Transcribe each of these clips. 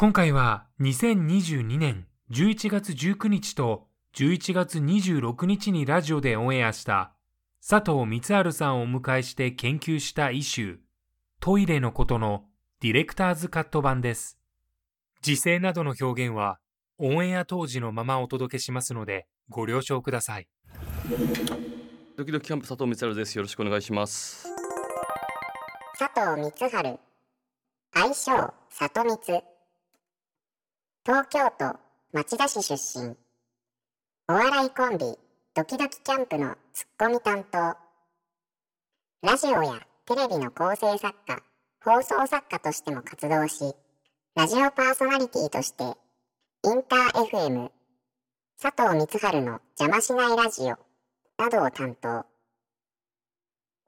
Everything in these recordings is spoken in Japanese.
今回は2022年11月19日と11月26日にラジオでオンエアした佐藤光晴さんをお迎えして研究したイシュートイレのことのディレクターズカット版です。時勢などの表現はオンエア当時のままお届けしますのでご了承ください。ドキドキキャンプ佐藤光晴です。よろしくお願いします。佐藤光晴愛称里光東京都町田市出身。お笑いコンビドキドキキャンプのツッコミ担当。ラジオやテレビの構成作家放送作家としても活動しラジオパーソナリティとしてインター FM 佐藤光晴の邪魔しないラジオなどを担当。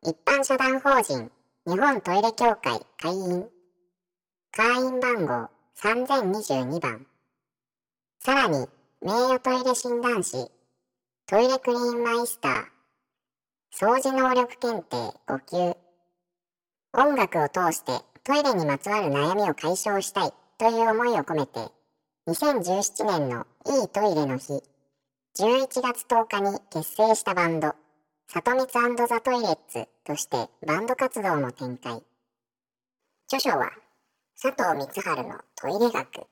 一般社団法人日本トイレ協会会員。会員番号3022番。さらに名誉トイレ診断士トイレクリーンマイスター掃除能力検定5級。音楽を通してトイレにまつわる悩みを解消したいという思いを込めて2017年のいいトイレの日11月10日に結成したバンド里光ザ・トイレッツとしてバンド活動も展開。著書は佐藤光晴のトイレ学。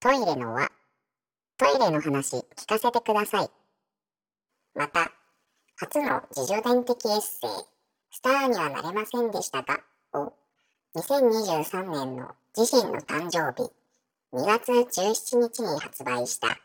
トイレの輪。トイレの話聞かせてください。また初の自助伝的エッセイスターにはなれませんでしたがを2023年の自身の誕生日2月17日に発売した。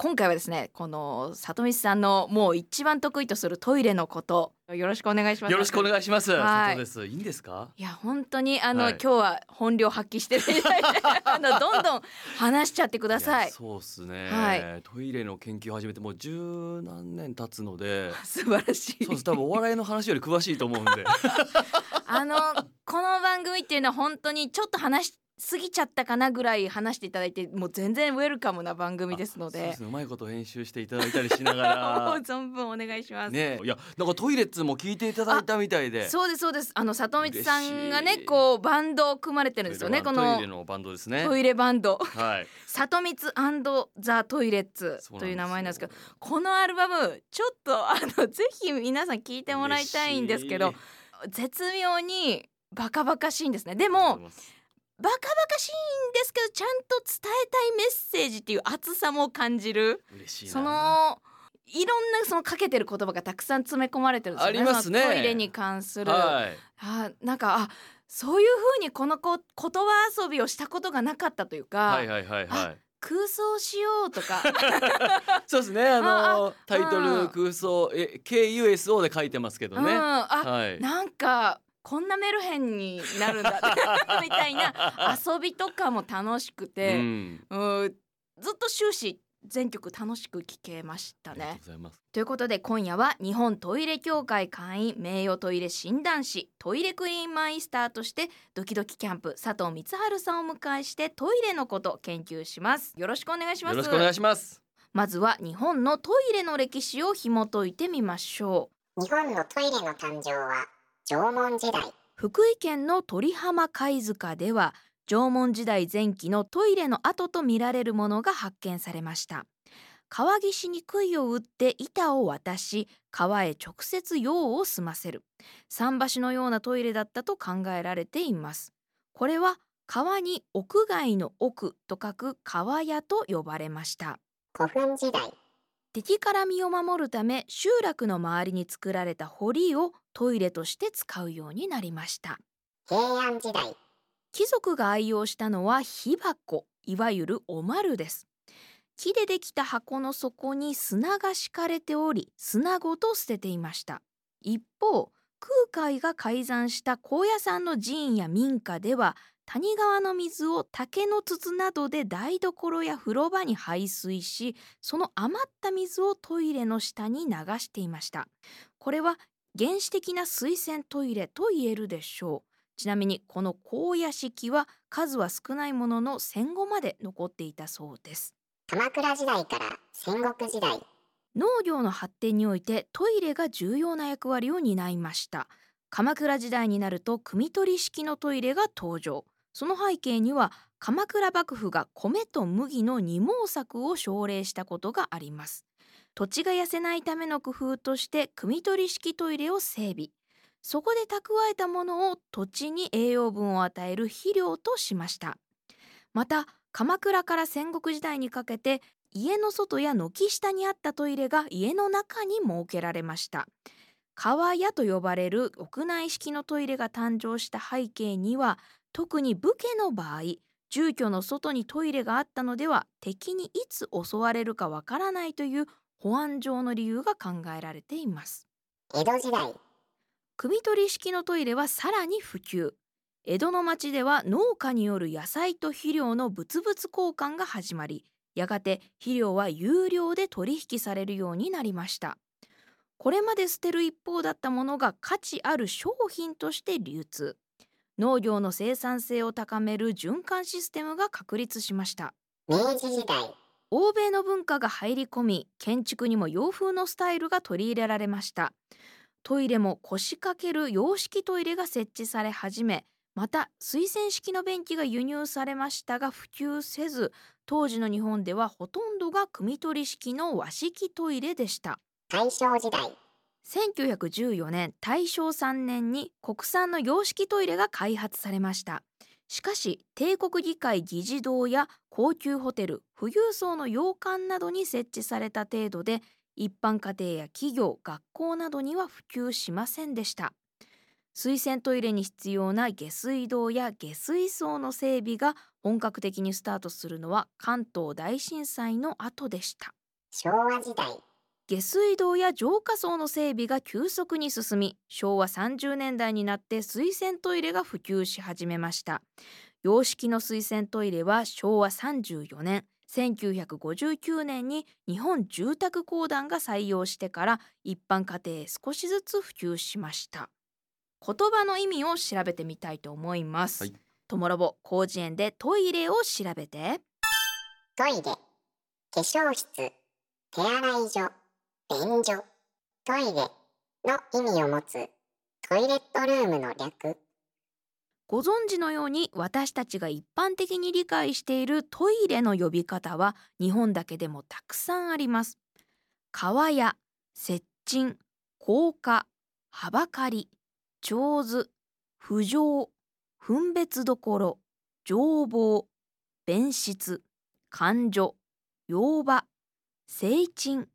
今回はですねこの里見さんのもう一番得意とするトイレのことよろしくお願いしますよろしくお願いします。はいです。いいんですか？いや本当にあの、はい今日は本領発揮して あのどんどん話しちゃってくださいやそうですね、はいトイレの研究を始めてもう十何年経つので。素晴らしいそうです。多分お笑いの話より詳しいと思うんで。あのこの番組っていうのは本当にちょっと話しすぎちゃったかなぐらい話していただいてもう全然ウェルカムな番組ですので。うまいこと編集していただいたりしながもうら。存分お願いします。ね、いや、なんかトイレッツも聞いていただいたみたいで。そうですそうですあの里光さんがねこうバンドを組まれてるんですよねこのトイレのバンドですね。トイレバンドはい。里光ザ・トイレッツという名前なんですけどよこのアルバムちょっとあのぜひ皆さん聞いてもらいたいんですけど絶妙にバカバカしいんですねでもバカバカしいんですけどちゃんと伝えたいメッセージっていう熱さも感じる嬉しいな。そのいろんなそのかけてる言葉がたくさん詰め込まれてるんですよねありますねトイレに関する、はい。あなんかあそういう風にこのこ言葉遊びをしたことがなかったというか、はいはいはいはい。空想しようとか そうですね。あのあタイトうんル空想え KUSO で書いてますけどね。うん、あ、はい。なんかこんなメルヘンになるんだ みたいな遊びとかも楽しくうて、ん。うん、ずっと終始全曲楽しく聴けましたありがとうね。ございます。ということで今夜は日本トイレ協会会員名誉トイレ診断士トイレクイーンマイスターとしてドキドキキャンプ佐藤光晴さんを迎えしてトイレのこと研究しますよろしくお願いしますよろしくお願いします。まずは日本のトイレの歴史を紐解いてみましょう日本のトイレの誕生は縄文時代。福井県の鳥浜貝塚では縄文時代前期のトイレの跡とみられるものが発見されました。川岸に杭を打って板を渡し川へ直接用を済ませる。桟橋のようなトイレだったと考えられています。これは川に屋外の奥と書く川屋と呼ばれました。古墳時代敵から身を守るため集落の周りに作られた堀をトイレとして使うようになりました。平安時代。貴族が愛用したのは火箱いわゆるおまるです。木でできた箱の底に砂が敷かれており砂ごと捨てていました。一方空海が改ざんした高野山の寺院や民家では谷川の水を竹の筒などで台所や風呂場に排水しその余った水をトイレの下に流していました。これは原始的な水洗トイレと言えるでしょう。ちなみにこの荒野式は数は少ないものの戦後まで残っていたそうです。鎌倉時代から戦国時代。農業の発展においてトイレが重要な役割を担いました。鎌倉時代になると汲み取り式のトイレが登場その背景には鎌倉幕府が米と麦の二毛作を奨励したことがあります。土地が痩せないための工夫として汲み取り式トイレを整備。そこで蓄えたものを土地に栄養分を与える肥料としました。また鎌倉から戦国時代にかけて家の外や軒下にあったトイレが家の中に設けられました。川屋と呼ばれる屋内式のトイレが誕生した背景には特に武家の場合住居の外にトイレがあったのでは敵にいつ襲われるかわからないという保安上の理由が考えられています。江戸時代。汲み取り式のトイレはさらに普及。江戸の町では農家による野菜と肥料の物々交換が始まりやがて肥料は有料で取引されるようになりました。これまで捨てる一方だったものが価値ある商品として流通農業の生産性を高める循環システムが確立しました。明治時代。欧米の文化が入り込み建築にも洋風のスタイルが取り入れられました。トイレも腰掛ける洋式トイレが設置され始めまた水洗式の便器が輸入されましたが普及せず当時の日本ではほとんどが汲み取り式の和式トイレでした。大正時代1914年大正3年に国産の洋式トイレが開発されました。しかし帝国議会議事堂や高級ホテル富裕層の洋館などに設置された程度で一般家庭や企業学校などには普及しませんでした。水洗トイレに必要な下水道や下水槽の整備が本格的にスタートするのは関東大震災の後でした。昭和時代。下水道や浄化槽の整備が急速に進み昭和30年代になって水洗トイレが普及し始めました。洋式の水洗トイレは昭和34年1959年に日本住宅公団が採用してから一般家庭へ少しずつ普及しました。言葉の意味を調べてみたいと思います、はい。トモロボ広辞苑でトイレを調べて。トイレ化粧室手洗い所便所トイレの意味を持つトイレットルームの略ご存知のように私たちが一般的に理解しているトイレの呼び方は日本だけでもたくさんあります。川や接近、高架、はばかり、上手、浮上、分別どころ、上房、便室、勘所、用場、聖鎮、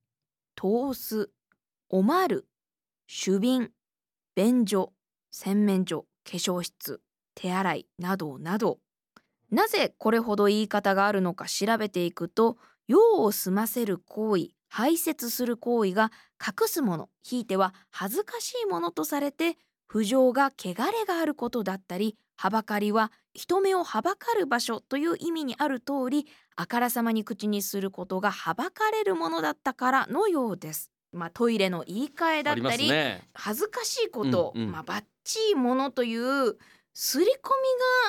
通す、おまる、主便、便所、洗面所、化粧室、手洗い。など。など。なぜこれほど言い方があるのか調べていくと用を済ませる行為。排泄する行為が隠すもの。ひいては恥ずかしいものとされて不浄が汚れがあることだったりはばかりは人目をはばかる場所という意味にある通りあからさまに口にすることがはばかれるものだったからのようです。まあ、トイレの言い換えだったり、すね。恥ずかしいこと、うんうんまあ、バッチいものという刷り込み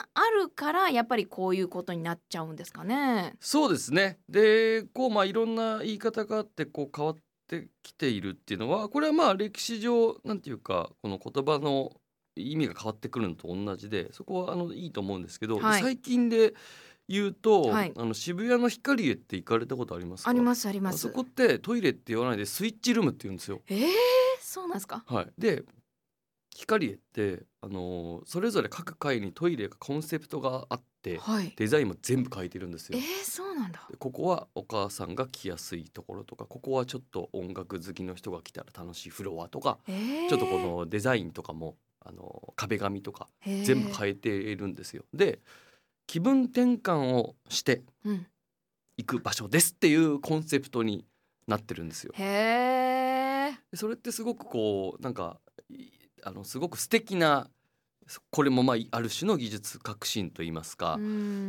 があるからやっぱりこういうことになっちゃうんですかね。そうですね。で、こうまあいろんな言い方があってこう変わってきているっていうのは、これはまあ歴史上なんていうかこの言葉の意味が変わってくるのと同じで、そこはあのいいと思うんですけど、はい最近で言うと、はいあの渋谷の光へって行かれたことありますか？ありますあります。あそこってトイレって言わないでスイッチルームって言うんですよ。えー、そうなんですか？はい。で、ヒカリエってあのそれぞれ各階にトイレがコンセプトがあってはいデザインも全部書いてるんですよ。えー、そうなんだでここはお母さんが来やすいところとかここはちょっと音楽好きの人が来たら楽しいフロアとかえー、ちょっとこのデザインとかもあの壁紙とか全部変えているんですよ。で気分転換をしてうん。行く場所ですっていうコンセプトになってるんですよ。それってすごくこうなんかいあのすごく素敵なそこれもまあある種の技術革新といいますか、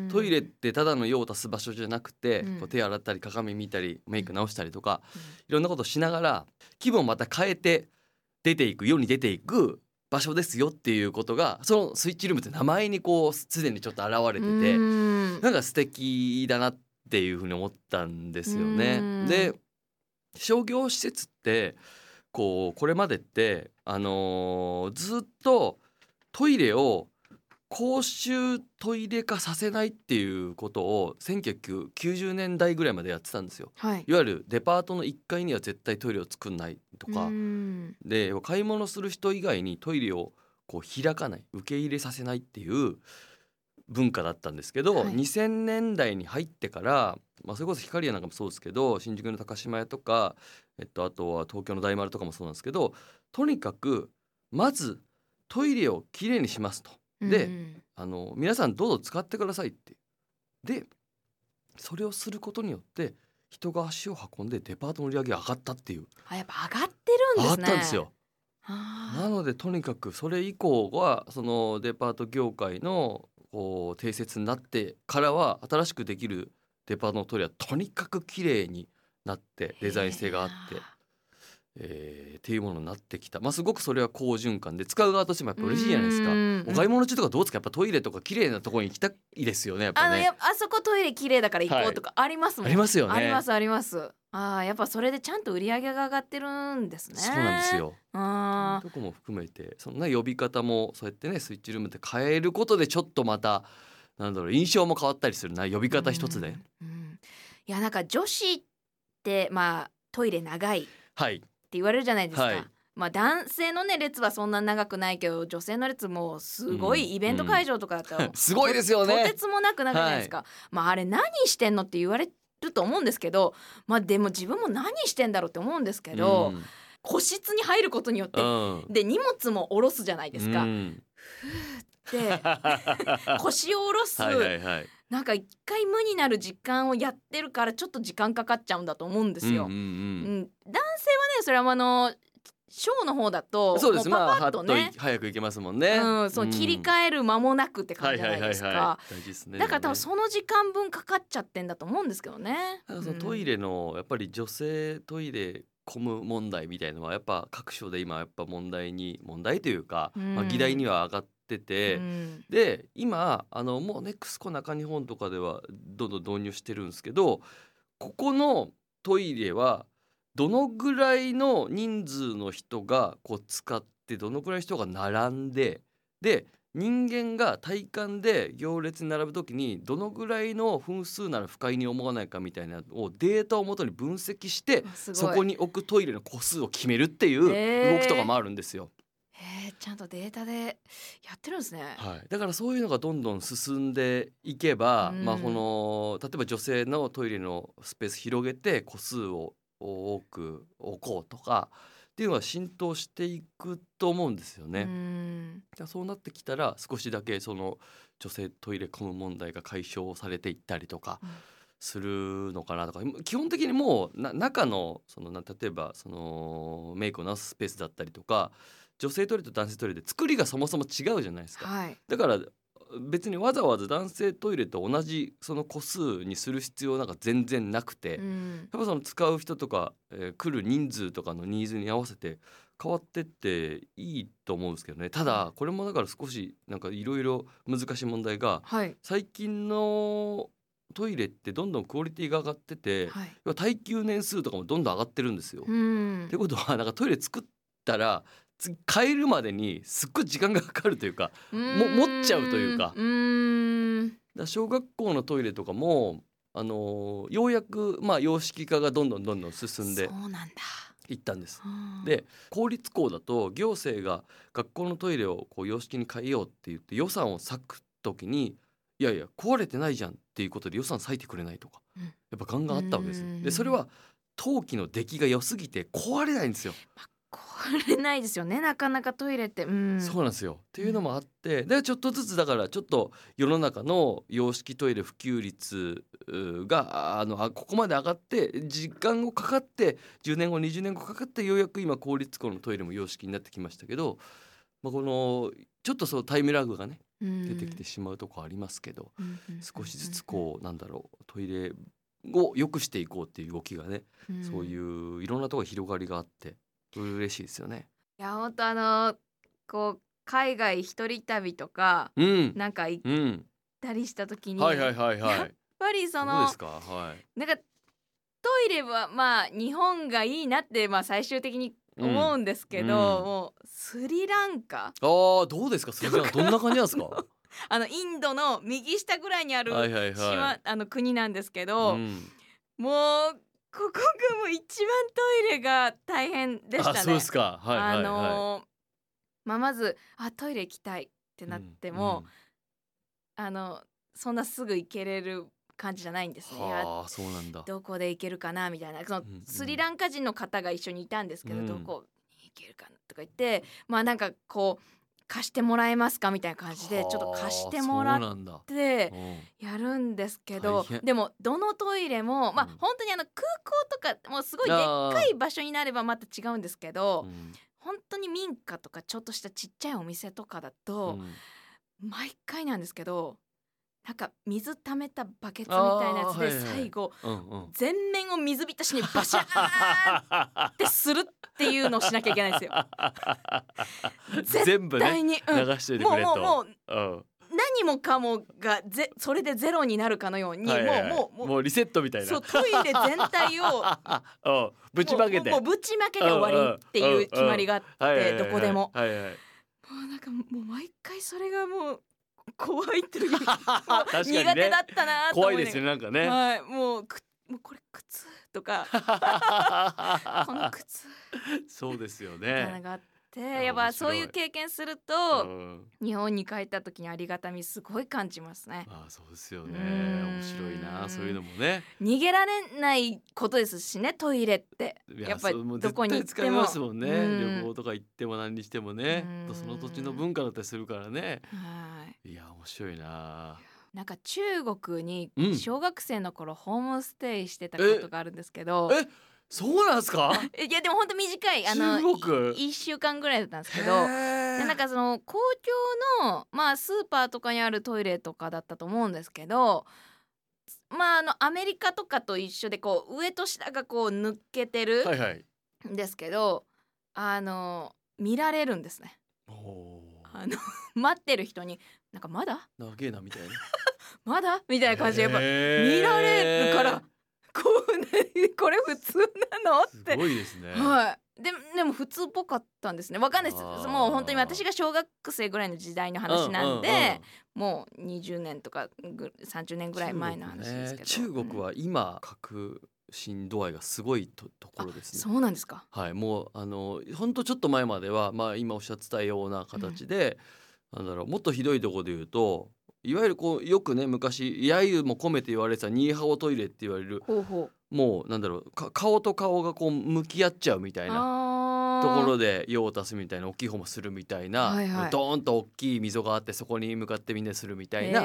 トイレってただの用を足す場所じゃなくて、うん。こう手洗ったり鏡見たりメイク直したりとか、いろんなことしながら気分をまた変えて出ていく世に出ていく場所ですよっていうことがそのスイッチルームって名前にこうすでにちょっと現れてて、うんなんか素敵だなっていうふうに思ったんですよねうん。で商業施設ってこうこれまでって、あのーずっとトイレを公衆トイレ化させないっていうことを1990年代ぐらいまでやってたんですよ。はい。いわゆるデパートの1階には絶対トイレを作んないとか、うん。で買い物する人以外にトイレをこう開かない。受け入れさせないっていう文化だったんですけど、はい。2000年代に入ってから、まあ、それこそ光屋なんかもそうですけど新宿の高島屋とか、えっと、あとは東京の大丸とかもそうなんですけどとにかくまずトイレをきれいにしますと。でうん。あの皆さんどうぞ使ってくださいって。でそれをすることによって人が足を運んでデパートの売り上げが上がったっていう。あやっぱ上がってるんですね。上がったんですよ。なのでとにかくそれ以降はそのデパート業界のこう定説になってからは新しくできるデパートのトイレはとにかく綺麗になってデザイン性があって、えーっていうものになってきた、まあ、すごくそれは好循環で使う側としてもやっぱ嬉しいじゃないですか。うんお買い物中とかどうですか？やっぱトイレとか綺麗なところに行きたいですよねやっぱね。あのあそこトイレ綺麗だから行こうとかありますもん、ありますよね。ありますあります。あーやっぱそれでちゃんと売り上げが上がってるんですね。そうなんですよ。あとこも含めてそんな呼び方もそうやってねスイッチルームって変えることでちょっとまたなんだろう印象も変わったりするな呼び方一つで、うん。うん。いやなんか女子ってまあトイレ長い。はい言われるじゃないですか、はい。まあ男性のね列はそんな長くないけど女性の列もすごうん。いイベント会場とかだったら、すごいですよとてねつもなく長いじゃないですか、まああれ何してんのって言われると思うんですけどまあでも自分も何してんだろうって思うんですけど、うん。個室に入ることによって、うん。で荷物も下ろすじゃないですか。うん。で 腰を下ろすはいはいはいなんか一回無になる時間をやってるからちょっと時間かかっちゃうんだと思うんですよ。うんうんううん。ん男性はねそれはあのショーの方だとそうです。パパッとね、早く行けますもんね、うん、そう切り替える間もなくって感じじゃないですか。だから多分その時間分かかっちゃってんだと思うんですけどね。そのトイレのやっぱり女性トイレ混む問題みたいのはやっぱ各所で今やっぱ問題に問題というか、まあ、うん。議題には上がってうて、ん。で今あのもうネクスコ中日本とかではどんどん導入してるんですけどここのトイレはどのぐらいの人数の人がこう使ってどのぐらいの人が並んでで人間が体感で行列に並ぶ時にどのぐらいの分数なら不快に思わないかみたいなのをデータをもとに分析してそこに置くトイレの個数を決めるっていう動きとかもあるんですよ。へえちゃんとデータでやってるんですね。はい、だからそういうのがどんどん進んでいけば、うん。まあこの例えば女性のトイレのスペース広げて個数を多く置こうとかっていうのが浸透していくと思うんですよね。うん。じゃあそうなってきたら少しだけその女性トイレ混む問題が解消されていったりとかうん。するのかなとか。基本的にもうな中のそのな例えばそのメイクを直すスペースだったりとか女性トイレと男性トイレで作りがそもそも違うじゃないですか。はい。だから別にわざわざ男性トイレと同じその個数にする必要なんか全然なくて、やっうんぱその使う人とか、えー来る人数とかのニーズに合わせて変わってっていいと思うんですけどねただこれもだから少しなんかいろいろ難しい問題がはい最近のトイレってどんどんクオリティが上がってて、はい。耐久年数とかもどんどん上がってるんですよ。うんってことはなんかトイレ作ったら次変えるまでにすっごい時間がかかるというかも持っちゃうというか。だ小学校のトイレとかも、あのーようやく、まあ、洋式化がどんどんどんどん進んでそうなんだ。行ったんです。はあで公立校だと行政が学校のトイレをこう洋式に変えようって言って予算を割く時にいやいや壊れてないじゃんっていうことで予算割いてくれないとか、うん。やっぱガンガンあったわけですでそれは陶器の出来が良すぎて壊れないんですよ、壊れないですよねなかなかトイレって。うん。そうなんですよ。っていうのもあってでちょっとずつだからちょっと世の中の洋式トイレ普及率うがあのあここまで上がって時間をかかって10年後20年後かかってようやく今公立校のトイレも洋式になってきましたけど、まあ、このちょっとそうタイムラグがねうん。出てきてしまうとこありますけど、少しずつこうなんだろうトイレを良くしていこうっていう動きがね、うん。そういういろんなところ広がりがあって嬉しいですよね。いや本当あのこう海外一人旅とかうん、なんか行っうん、たりした時に、はいはいはいやっはい。ぱりそそうのですか？はい。なんかトイレはまあ日本がいいなってまあ最終的に思うんですけど、うんもうスリランカ？ああどうですか？それじゃあどんな感じなんですか？あのインドの右下ぐらいにあるはいはい島、はい。あの国なんですけど、うんもうここがもう一番トイレが大変でしたね。あそうですかはいはいはい。あのーまあまずあトイレ行きたいってなっても、あのそんなすぐ行けれる感じじゃないんですうんね。あそうなんだ。どこで行けるかなみたいなそのうんうんスリランカ人の方が一緒にいたんですけど、うんどこに行けるかなとか言ってまあなんかこう貸してもらえますか？みたいな感じでちょっと貸してもらっ。てうんやるんですけど大変。でもどのトイレもまあうん。本当にあの空港とかもうすごいでっかい場所になればまた違うんですけどうん。本当に民家とかちょっとしたちっちゃいお店とかだとうん。毎回なんですけどなんか水溜めたバケツみたいなやつで最後。全面を水浸しにバシャーってするっていうのをしなきゃいけないんですよ。全部ねうん流しといてもう。もうもううん何もかもがぜそれでゼロになるかのように、はいはいはいもうもうもうリセットみたいな。そうトイレ全体を うんぶちまけて。もうぶちまけて終わりっていう決まりがあってはいはいはいどこでもはいはい。もうなんかもう毎回それがもう 怖いっていう 苦手だったなと思怖いですよねなんかね。はい。もうくもうこれ靴とか。この靴。そうですよね。てややっぱそういう経験するうと、ん日本に帰った時にありがたみすごい感じますね。ああそうですよね。うん面白いなそういうのもね。逃げられないことですしねトイレっていやっぱりどこに行ってもますもんね。うん旅行とか行っても何にしてもねう。んその土地の文化だったりするからね。はいいや面白いな。なんか中国にうん小学生の頃ホームステイしてたことがあるんですけど、え？そうなんですか？いやでも本当短いあの中国い一週間ぐらいだったんですけへどなんかその公共のまあスーパーとかにあるトイレとかだったと思うんですけどまああのアメリカとかと一緒でこう上と下がこう抜けてるはいはい。んですけど、あの見られるんですね。あの 待ってる人になんかまだ？長えなみたいな。まだ？みたいな感じでやっぱ見られるから こうねこれ普通なの？っすて。ごいですね。はい。ででも普通っぽかったんですね。わかんないです。もう本当に私が小学生ぐらいの時代の話なんで、もう20年とかぐ30年ぐらい前の話ですけど。中国,、ね、は今革新度合いがすごいとところですね。そうなんですか。はい、もうあの本当ちょっと前までは、まあ、今おっしゃってたような形で、なんだろうもっとひどいところで言うといわゆるこうよくね昔揶揄も込めて言われてたニーハオトイレって言われるほうほもうなんだろうか顔と顔がこう向き合っちゃうみたう。いな。あところで。で用を足すみたいな大きい方もするみたいな、はいはいドーンと大きい溝があってそこに向かってみんなするみたいな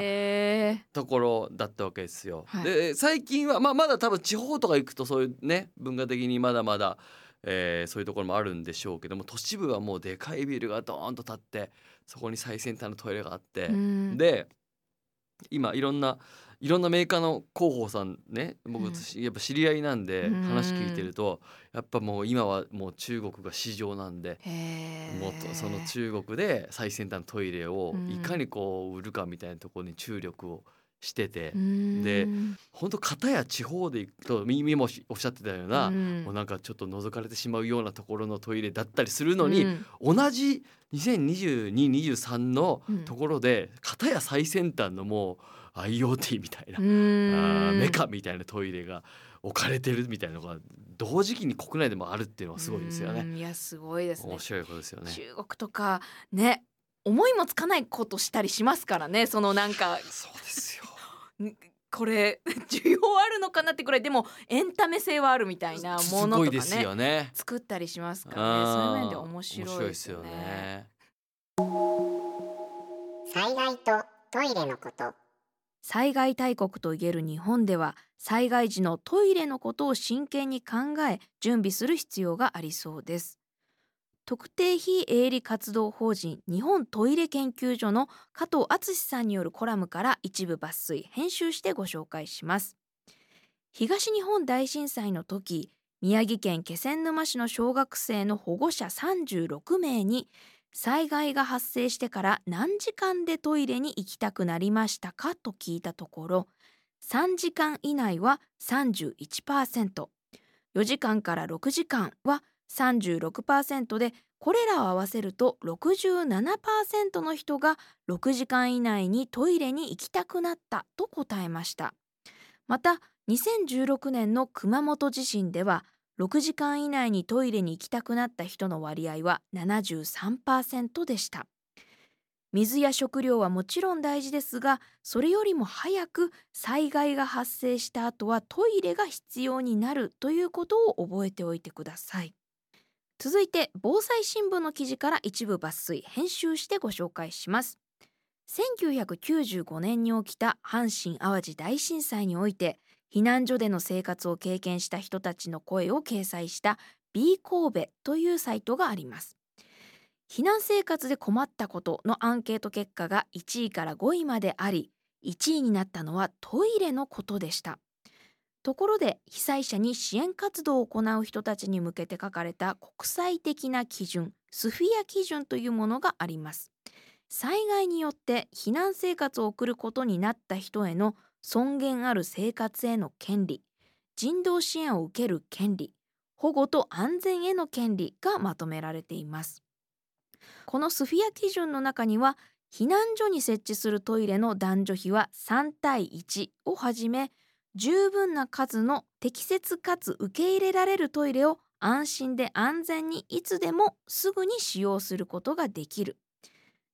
ところだったわけですよ。はいで最近は、まあ、まだ多分地方とか行くとそういうね文化的にまだまだ、えーそういうところもあるんでしょうけども都市部はもうでかいビルがドーンと立ってそこに最先端のトイレがあって、うんで今いろんないろんなメーカーの広報さんね僕、うん。やっぱ知り合いなんでうん。話聞いてるとやっぱもう今はもう中国が市場なんで。もっとその中国で最先端のトイレをうん。いかにこう売るかみたいなところに注力をしてて、うん。で本当片や地方で行くと耳もおっしゃってたような、うん。もうなんかちょっと覗かれてしまうようなところのトイレだったりするのに、うん。同じ2022-23のうん。ところで片や最先端のもう IoT みたいな、うん。メカみたいなトイレが置かれてるみたいなのが同時期に国内でもあるっていうのはすごいですよね。うん。いやすごいですね。面白いことですよね。中国とかね思いもつかないことしたりしますからねそのなんか。そうですよ。これ需要あるのかなってくらいでもエンタメ性はあるみたいなものとかねよね。作ったりしますからねそういう面で面白い面ですよね。災害とトイレのこと災害大国といえる日本では災害時のトイレのことを真剣に考え準備する必要がありそうです特定非営利活動法人日本トイレ研究所の加藤敦さんによるコラムから一部抜粋編集してご紹介します。東日本大震災の時宮城県気仙沼市の小学生の保護者36名に災害が発生してから何時間でトイレに行きたくなりましたかと聞いたところ3時間以内は 31%4 時間から6時間は36%でこれらを合わせると67%の人が6時間以内にトイレに行きたくなったと答えました。また2016年の熊本地震では6時間以内にトイレに行きたくなった人の割合は73%でした。水や食料はもちろん大事ですがそれよりも早く災害が発生した後はトイレが必要になるということを覚えておいてください。続いて防災新聞の記事から一部抜粋編集してご紹介します。1995年に起きた阪神・淡路大震災において避難所での生活を経験した人たちの声を掲載した B 神戸というサイトがあります。避難生活で困ったことのアンケート結果が1位から5位まであり1位になったのはトイレのことでした。ところで被災者に支援活動を行う人たちに向けて書かれた国際的な基準スフィア基準というものがあります。災害によって避難生活を送ることになった人への尊厳ある生活への権利人道支援を受ける権利保護と安全への権利がまとめられています。このスフィア基準の中には避難所に設置するトイレの男女比は3対1をはじめ十分な数の適切かつ受け入れられるトイレを安心で安全にいつでもすぐに使用することができる。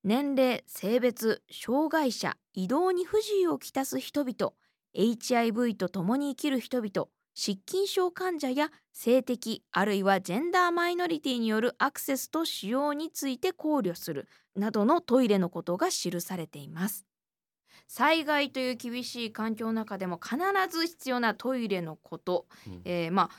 年齢性別障害者移動に不自由をきたす人々 HIV と共に生きる人々失禁症患者や性的あるいはジェンダーマイノリティによるアクセスと使用について考慮するなどのトイレのことが記されています。災害という厳しい環境の中でも必ず必要なトイレのこと、うん。えーまあ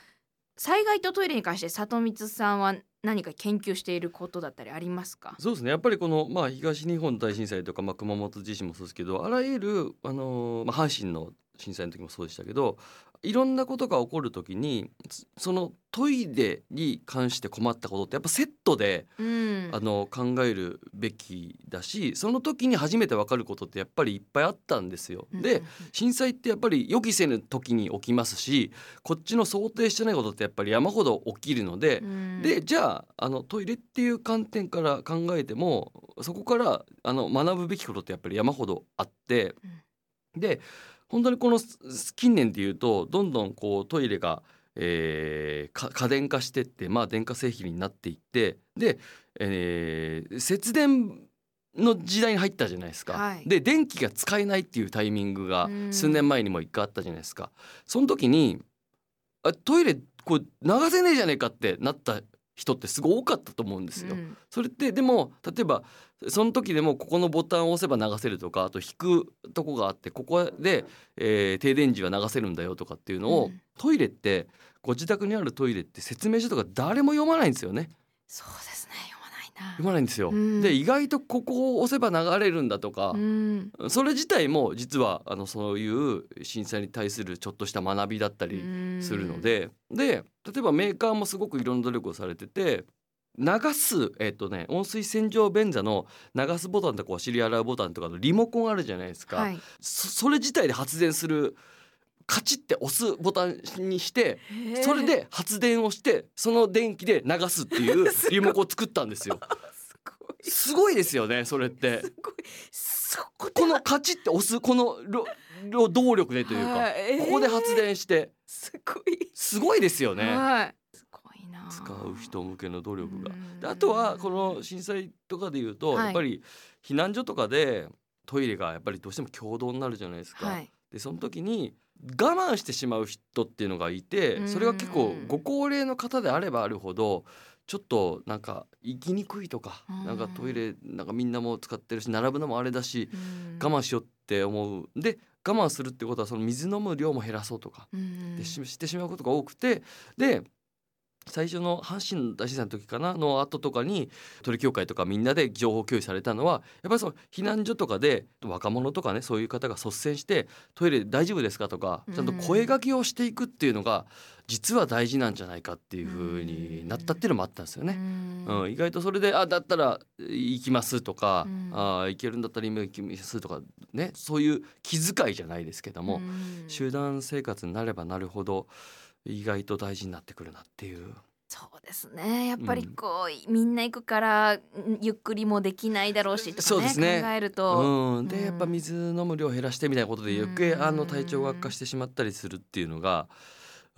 災害とトイレに関して里光さんは何か研究していることだったりありますか？そうですね。やっぱりこの、まあ、東日本大震災とか、まあ、熊本地震もそうですけどあらゆる、あのーまあ、阪神の震災の時もそうでしたけどいろんなことが起こる時にそそのトイレに関して困ったことってやっぱセットで、うん。あの考えるべきだしその時に初めて分かることってやっぱりいっぱいあったんですよ。で震災ってやっぱり予期せぬ時に起きますしこっちの想定してないことってやっぱり山ほど起きるので、うん。でじゃああのトイレっていう観点から考えてもそこからあの学ぶべきことってやっぱり山ほどあって、で本当にこのす近年でいうとどんどんこうトイレが、えーか家電化してって、まあ、電化製品になっていってで、えー節電の時代に入ったじゃないですか。はいで電気が使えないっていうタイミングがうん数年前にも一回あったじゃないですか。その時にあトイレこれ流せねえじゃねえかってなった人ってすごい多かったと思うんですよ。うん。それってでも例えばその時でもここのボタンを押せば流せるとかあと引くとこがあってここで、えー停電時は流せるんだよとかっていうのを、うん。トイレってご自宅にあるトイレって説明書とか誰も読まないんですよね。そうですね読まないんですよ。うん。で意外とここを押せば流れるんだとか、うん。それ自体も実はあのそういう震災に対するちょっとした学びだったりするので、で例えばメーカーもすごくいろんな努力をされてて流す、えっとね、温水洗浄便座の流すボタンとかお尻洗うボタンとかのリモコンあるじゃないですか、はい。そそれ自体で発電するカチッて押すボタンにしてそれで発電をしてその電気で流すっていう リモコンを作ったんですよ。すごい。ですよねそれって。こで。このカチって押すこの動力でというか、はい。えー。ここで発電して。すごい。すごいですよね、はい。すごいな。使う人向けの努力が。あとはこの震災とかでいうと、はい。やっぱり避難所とかでトイレがやっぱりどうしても共同になるじゃないですか。はい。でその時に我慢してしまう人っていうのがいてそれが結構うんご高齢の方であればあるほどちょっとなんか行きにくいとかうん。なんかトイレなんかみんなも使ってるし並ぶのもあれだしうん。我慢しようって思う。で我慢するってことはその水飲む量も減らそうとかうん。でししてしまうことが多くてで最初の阪神大震災の時かなの後とかに鳥協会とかみんなで情報共有されたのはやっぱりその避難所とかで若者とかねそういう方が率先してトイレ大丈夫ですかとかちゃんと声掛けをしていくっていうのが実は大事なんじゃないかっていう風になったっていうのもあったんですよね。うん。うん、意外とそれで「あだったら行きます」とかうん「あ行けるんだったら今行きます」とかねそういう気遣いじゃないですけども、うん。集団生活になればなるほど意外と大事になってくるなっていう。そうですね。やっぱりこう、みんな行くからんゆっくりもできないだろうしとかねそうですね。考えると、うん、でうん。やっぱ水飲む量減らしてみたいなことで余計うん。あの体調が悪化してしまったりするっていうのが。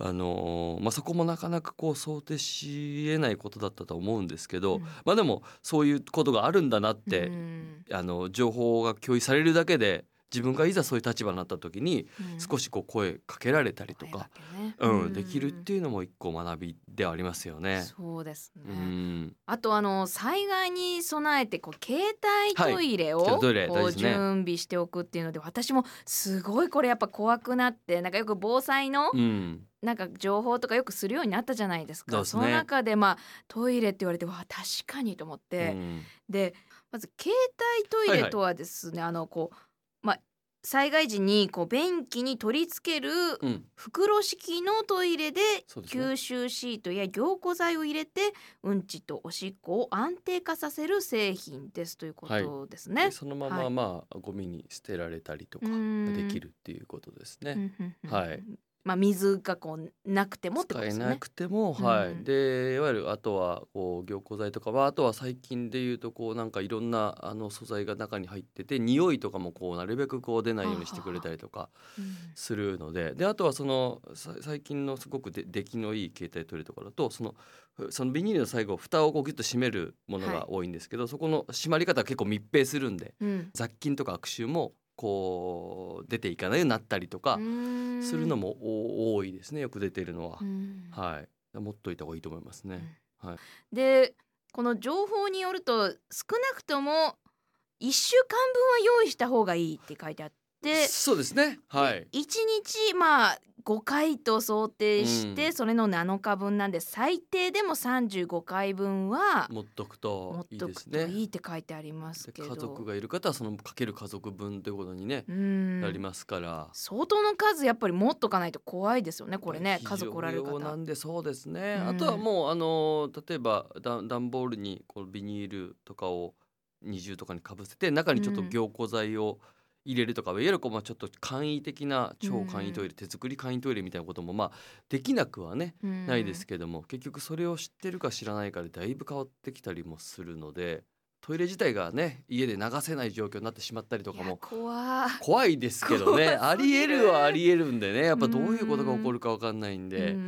あのーまあ、そこもなかなかこう想定しえないことだったと思うんですけど、うん。まあでもそういうことがあるんだなって、うん。あの情報が共有されるだけで自分がいざそういう立場になった時にうん。少しこう声かけられたりとか、声かけね。うんできるっていうのも一個学びではありますよね。そうですね、うん、あとあの災害に備えてこう携帯トイレをこう準備しておくっていうので私もすごいこれやっぱ怖くなってなんかよく防災のうん、なんか情報とかよくするようになったじゃないですか。ね。の中でまあトイレって言われてわ確かにと思って、うん。でまず携帯トイレとはですね、あのこうまあ災害時にこう便器に取り付けるうん、袋式のトイレでそうですね。吸収シートや凝固剤を入れてうんちとおしっこを安定化させる製品ですということですね。でそのまはい。ままあゴミに捨てられたりとかうんできるっていうことですね。うんうんうん。はいまあ水がこうなくてもってことですよね。なくても、はい、うんでいわゆるあとはこう凝固剤とかはあとは最近でいうとこうなんかいろんなあの素材が中に入ってて匂いとかもこうなるべくこう出ないようにしてくれたりとかうん。するので。であとはそのさ最近のすごくで出来のいい携帯トイレとかだとそのふそのビニールの最後蓋をこうギュッと閉めるものはい。が多いんですけど、そこの閉まり方が結構密閉するんでうん。雑菌とか悪臭もこう出ていかないようになったりとかうんするのもお多いですねよく出てるのはう。んはい持っといた方がいいと思いますね。はいでこの情報によると少なくとも1週間分は用意した方がいいって書いてあってそうですね。はい。1日まあ5回と想定して、うんそれの7日分なんで最低でも35回分は持っとく持といいですね。といいって書いてありますでけど家族がいる方はそのかける家族分ということにね、うんなりますから。相当の数やっぱり持っとかないと怖いですよねこれね家族おられる用な方。んでそうですね、うんあとはもうあの例えばだ段ボールにこうビニールとかを二重とかにかぶせて中にちょっとうん凝固剤を入れるとか、いわゆるこうまあちょっと簡易的な超簡易トイレ、手作り簡易トイレみたいなこともまあできなくはね、うん。ないですけども結局それを知ってるか知らないかでだいぶ変わってきたりもするのでトイレ自体がね家で流せない状況になってしまったりとかも怖い。ですけどね。ありえぎるるはありえるんでね。やっぱどういうことが起こるかわかんないんで。うん。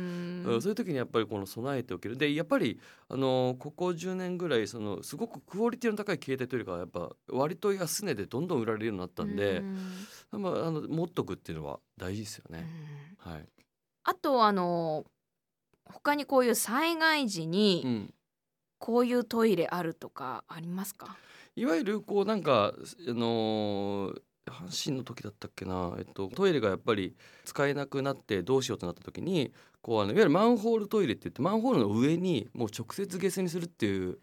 うんそういう時にやっぱりこの備えておける。でやっぱりあのここ10年ぐらいそのすごくクオリティの高い携帯トイレがやっぱ割と安値でどんどん売られるようになったんでう、ん。まあ、あの持っとくっていうのは大事ですようん。ね。はい。あとあの他にこういう災害時うにん、こういうトイレあるとかありますか、いわゆるこうなんかあのー阪神の時だったっけな、えっと、トイレがやっぱり使えなくなってどうしようとなった時にこうあのいわゆるマンホールトイレって言ってマンホールの上にもう直接下水にするっていう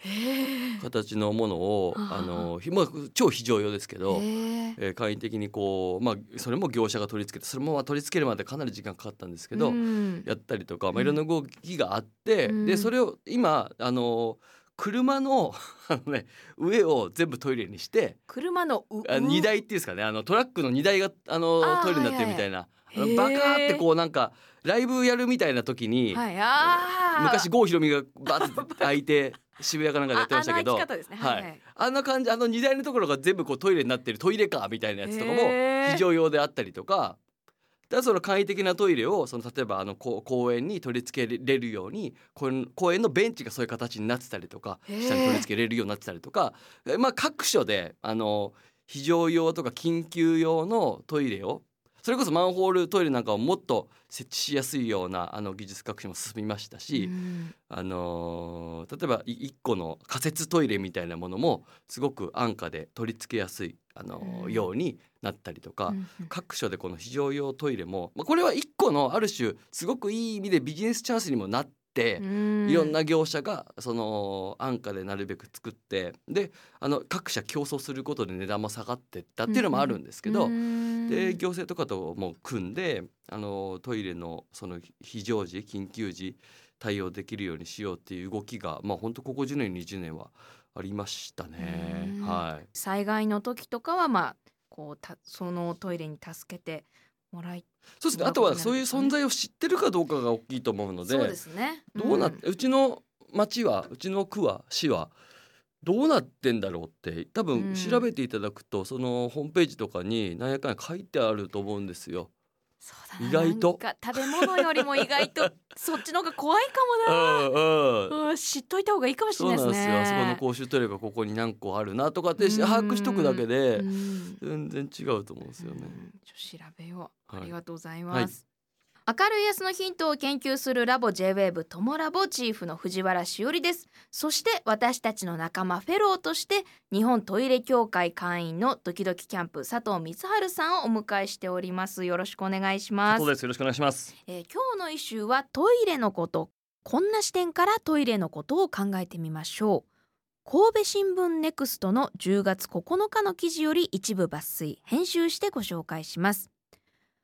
形のものをはああのひまあ超非常用ですけど、へええー簡易的にこうまあそれも業者が取り付けてそれもまあ取り付けるまでかなり時間かかったんですけど、うん。やったりとか、まあ、うんいろんな動きがあって、うん。でそれを今あの車のあの、ね、上を全部トイレにして車の荷台っていうんですかねあのトラックの荷台があのトイレになってるみたいな、あのへー。バカーってこうなんかライブやるみたいな時に、はい昔郷ひろみがバーって開いて 渋谷かなんかでやってましたけどあんな感じあの荷台のところが全部こうトイレになってるトイレカーみたいなやつとかも非常用であったりとか。だその簡易的なトイレをその例えばあのこう公園に取り付けれるように公園のベンチがそういう形になってたりとか下に取り付けれるようになってたりとかえまあ各所であの非常用とか緊急用のトイレをそれこそマンホールトイレなんかをもっと設置しやすいようなあの技術革新も進みましたし、うん。あのー例えばい一個の仮設トイレみたいなものもすごく安価で取り付けやすい、あのーうん。ようになったりとか、うんうん。各所でこの非常用トイレも、まあ、これは一個のある種すごくいい意味でビジネスチャンスにもなって、いろんな業者がその安価でなるべく作ってであの各社競争することで値段も下がってったっていうのもあるんですけど、うんで行政とかとも組んであのトイレのその非常時緊急時対応できるようにしようっていう動きがまあ本当ここ10年20年はありましたねうん。はい。災害の時とかはまあこうたそのトイレに助けてもらいそうですね。まああとはそういう存在を知ってるかどうかが大きいと思うので、そうですね。どうなっんて、うちの町はうちの区は市はどうなってんだろうって多うん。分調べていただくと、そのホームページとかに何やかんや書いてあると思うんですよ。意外と。食べ物よりも意外と そっちの方が怖いかうもな、んうん。うん、知っといた方がいいかもしれそうなんですすないでねよ。あそこの公衆トイレがここに何個あるなとかってうん。把握しとくだけでうん。全然違うと思うんですよね。うん。ちょ調べよう、はい。ありがとうございます、明るい安のヒントを研究するラボ J-WAVE トモラボチーフの藤原しおりです。そして私たちの仲間フェローとして日本トイレ協会会員のドキドキキャンプ佐藤光晴さんをお迎えしております。よろしくお願いします。よろしくお願いします。えー今日の一週はトイレのことこんな視点からトイレのことを考えてみましょう。神戸新聞ネクストの10月9日の記事より一部抜粋編集してご紹介します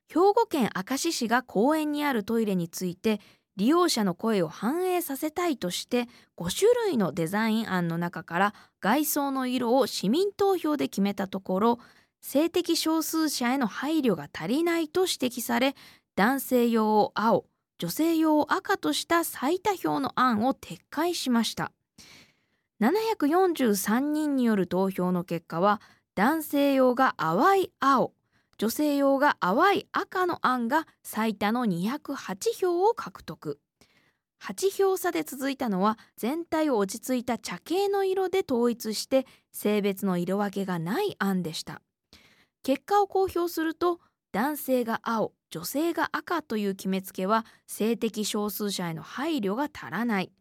兵庫県明石市が公園にあるトイレについて利用者の声を反映させたいとして5種類のデザイン案の中から外装の色を市民投票で決めたところ性的少数者への配慮が足りないと指摘され男性用を青女性用を赤とした最多票の案を撤回しました。743人による投票の結果は男性用が淡い青女性用が淡い赤の案が最多の208票を獲得。8票差で続いたのは全体を落ち着いた茶系の色で統一して性別の色分けがない案でした。結果を公表すると男性が青女性が赤という決めつけは性的少数者への配慮が足らない。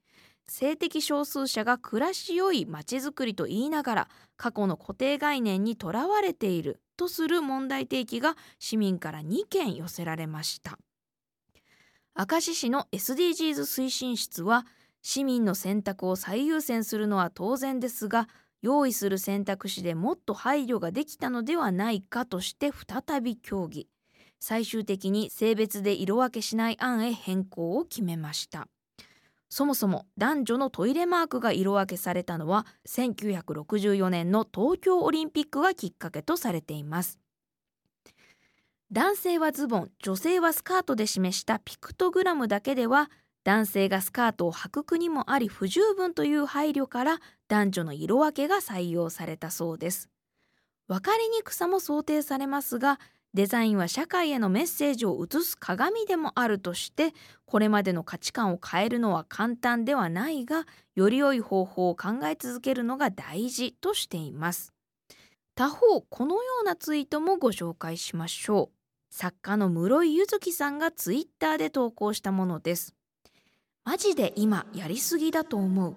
性的少数者が暮らしよいまちづくりと言いながら過去の固定概念にとらわれているとする問題提起が市民から2件寄せられました。明石市の SDGs 推進室は市民の選択を最優先するのは当然ですが用意する選択肢でもっと配慮ができたのではないかとして再び協議。最終的に性別で色分けしない案へ変更を決めました。そもそも男女のトイレマークが色分けされたのは1964年の東京オリンピックがきっかけとされています。男性はズボン女性はスカートで示したピクトグラムだけでは男性がスカートを履く国もあり不十分という配慮から男女の色分けが採用されたそうです。分かりにくさも想定されますがデザインは社会へのメッセージを映す鏡でもあるとしてこれまでの価値観を変えるのは簡単ではないがより良い方法を考え続けるのが大事としています。他方このようなツイートもご紹介しましょう。作家の室井ゆずきさんがツイッターで投稿したものです。マジで今やりすぎだと思う。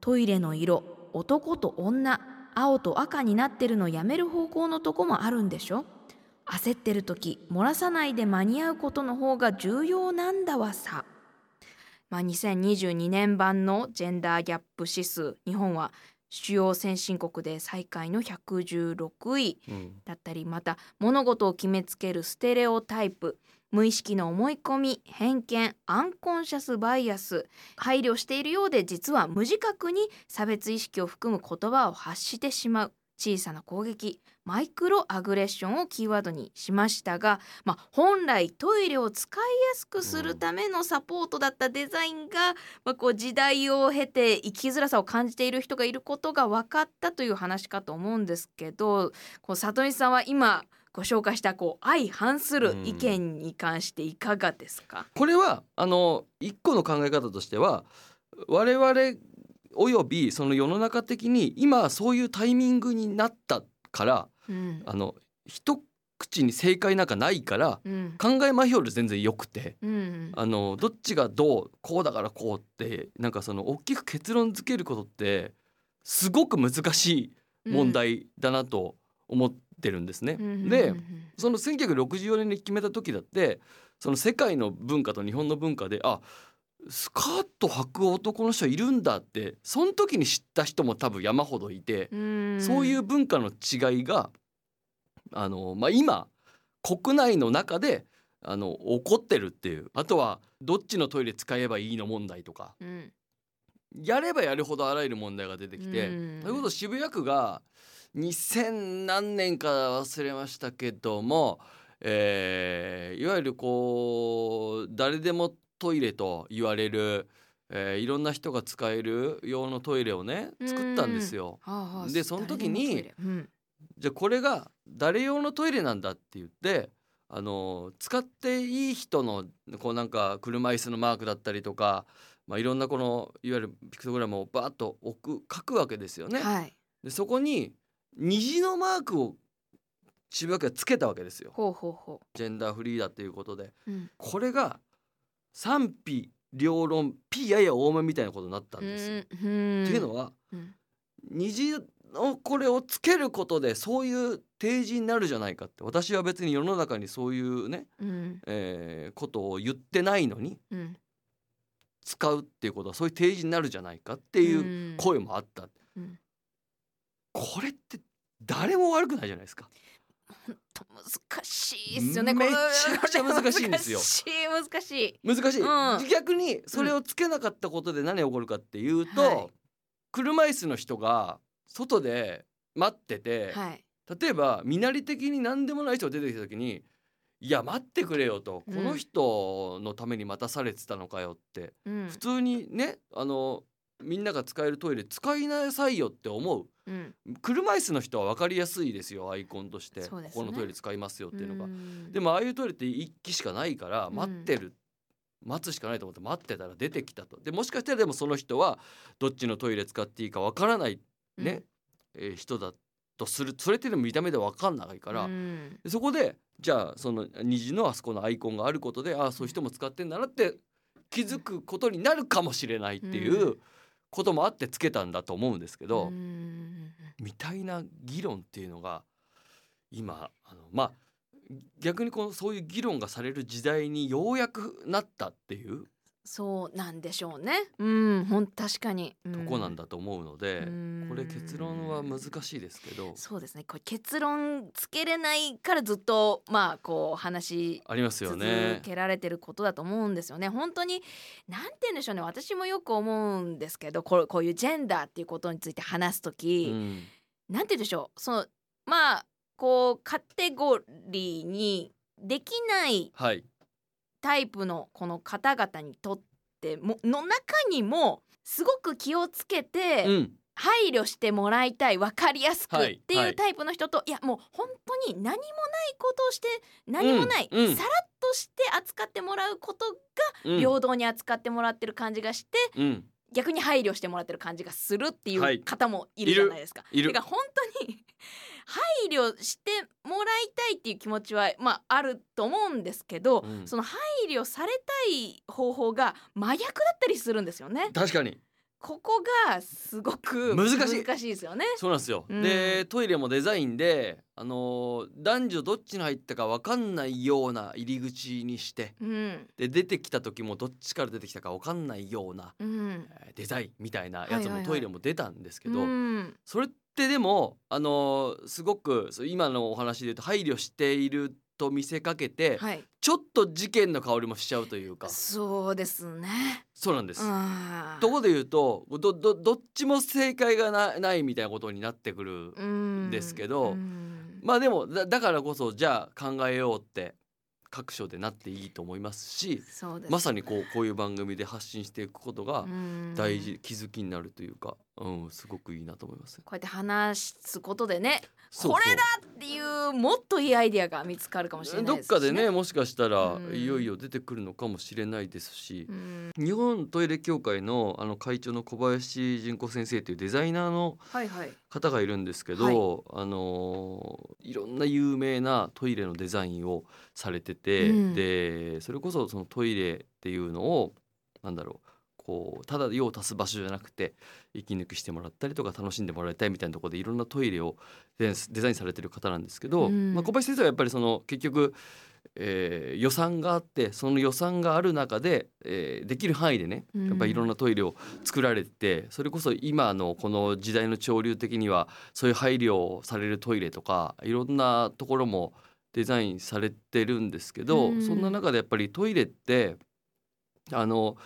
トイレの色男と女青と赤になってるのやめる方向のとこもあるんでしょ？焦ってる時漏らさないで間に合うことの方が重要なんだわさ。まあ、2022年版のジェンダーギャップ指数日本は主要先進国で最下位の116位だったりまた物事を決めつけるステレオタイプ無意識の思い込み偏見アンコンシャスバイアス配慮しているようで実は無自覚に差別意識を含む言葉を発してしまう小さな攻撃マイクロアグレッションをキーワードにしましたが、まあ、本来トイレを使いやすくするためのサポートだったデザインが、まあ、こう時代を経て生きづらさを感じている人がいることが分かったという話かと思うんですけどこう里見さんは今ご紹介したこう相反する意見に関していかがですか、これはあの一個の考え方としては我々およびその世の中的に今そういうタイミングになったからうん。あの一口に正解なんかないからうん。考えまひょる全然よくてうんあのどっちがどうこうだからこうってなんかその大きく結論付けることってすごく難しい問題だなと思ってるんですね。うんでうんその1964年に決めた時だってその世界の文化と日本の文化であスカート履く男の人いるんだってその時に知った人も多分山ほどいて、うん。そういう文化の違いがあの、まあ、今国内の中であの起こってるっていう。あとはどっちのトイレ使えばいいの問題とか。うん。やればやるほどあらゆる問題が出てきて、うん。ということは渋谷区が2000何年か忘れましたけども、えーいわゆるこう誰でもトイレと言われる、えーいろんな人が使える用のトイレをね作ったんですよ。はあはあでその時にうん。じゃあこれが誰用のトイレなんだって言ってあの使っていい人のこうなんか車椅子のマークだったりとか、まあ、いろんなこのいわゆるピクトグラムをバーッと置く書くわけですよね。はい。でそこに虹のマークを渋谷区がつけたわけですよ。ジェンダーフリーだっていうことで。う、うん、これが賛否両論 P やや多めみたいなことになったんですっていうのはうん。虹のこれをつけることでそういう提示になるじゃないかって。私は別に世の中にそういうね、うん。えーことを言ってないのにうん。使うっていうことはそういう提示になるじゃないかっていう声もあった、うん。これって誰も悪くないじゃないですか。と難しいっすよね。めちゃくちゃ難しいんですよ。難しい難しい。難しい、うん。逆にそれをつけなかったことで何が起こるかっていうと、はい。車椅子の人が外で待ってて、はい。例えば身なり的に何でもない人が出てきた時に「いや待ってくれよ」と、うん。この人のために待たされてたのかよって。うん。普通にねあのみんなが使えるトイレ使いなさいよって思う。うん。車椅子の人は分かりやすいですよアイコンとして、ね。ここのトイレ使いますよっていうのが。ん。でもああいうトイレって一機しかないからうん。待ってる、待つしかないと思って待ってたら出てきたと。でもしかしたらでもその人はどっちのトイレ使っていいかわからないね、えー人だとする。それってでも見た目でわかんないから、うん。でそこでじゃあその虹のあそこのアイコンがあることでああそういう人も使ってんだなって気づくことになるかもしれないっていううこともあってつけたんだと思うんですけど、うんみたいな議論っていうのが今あのまあ逆にこのそういう議論がされる時代にようやくなったっていうそうなんでしょうね。うんほん確かに。とこなんだと思うので、うん。これ結論は難しいですけど。そうですね。これ結論つけれないからずっとまあこう話ありますよ続ね。けられてることだと思うんですよね。本当になんて言うんでしょうね。私もよく思うんですけどこうこういうジェンダーっていうことについて話すう時、ん。なんて言うんでしょう。そのまあこうカテゴリーにできないはい、タイプのこの方々にとってもの中にもすごく気をつけて、うん、配慮してもらいたい分かりやすくはいっていうタイプの人と、い、やもう本当に何もないことをして何もない、うん。うんさらっとして扱ってもらうことがうん、平等に扱ってもらってる感じがして、うん、逆に配慮してもらってる感じがするっていはい。う方もいるじゃないですか。いる。だから本当に配慮してもらいたいっていう気持ちはまああると思うんですけど、うんその配慮されたい方法が真逆だったりするんですよね。確かにここがすごく難しい。難しいですよね。そうなんですよ。うん。でトイレもデザインで、あのー男女どっちに入ったか分かんないような入り口にしてうん。で出てきた時もどっちから出てきたか分かんないような、うん。えーデザインみたいなやつはいはいはい。もトイレも出たんですけど、うん。それってでも、あのーすごく今のお話で言うと配慮していると見せかけて、はい。ちょっと事件の香りもしちゃうというか。そうですね。そうなんです。ところで言うとどどどっちも正解がなないみたいなことになってくる、うんですけどうん。まあでもだだからこそじゃあ考えようって各所でなっていいと思いますしそうですまさにこうこういう番組で発信していくことがうん。大事、気づきになるというか、うん、すごくいいなと思います。こうやって話すことでねこれだっていうもっといいアイディアが見つかるかもしれないどっですし、ね、かでねもしかしたらうんいよいよ出てくるのかもしれないですしう、ん。日本トイレ協会のあの会長の小林純子先生というデザイナーのはいはい。方がいるんですけど、あのーいろんな有名なトイレのデザインをされてて、うん。でそれこそそのトイレっていうのをなんだろうこうただ用を足す場所じゃなくて息抜きしてもらったりとか楽しんでもらいたいみたいなところでいろんなトイレをデザインされてる方なんですけど、うん。まあ、小林先生はやっぱりその結局、えー予算があってその予算がある中で、えーできる範囲でねやっぱりいろんなトイレを作られててそれこそ今のこの時代の潮流的にはそういう配慮をされるトイレとかいろんなところもデザインされてるんですけど、うん。そんな中でやっぱりトイレってあの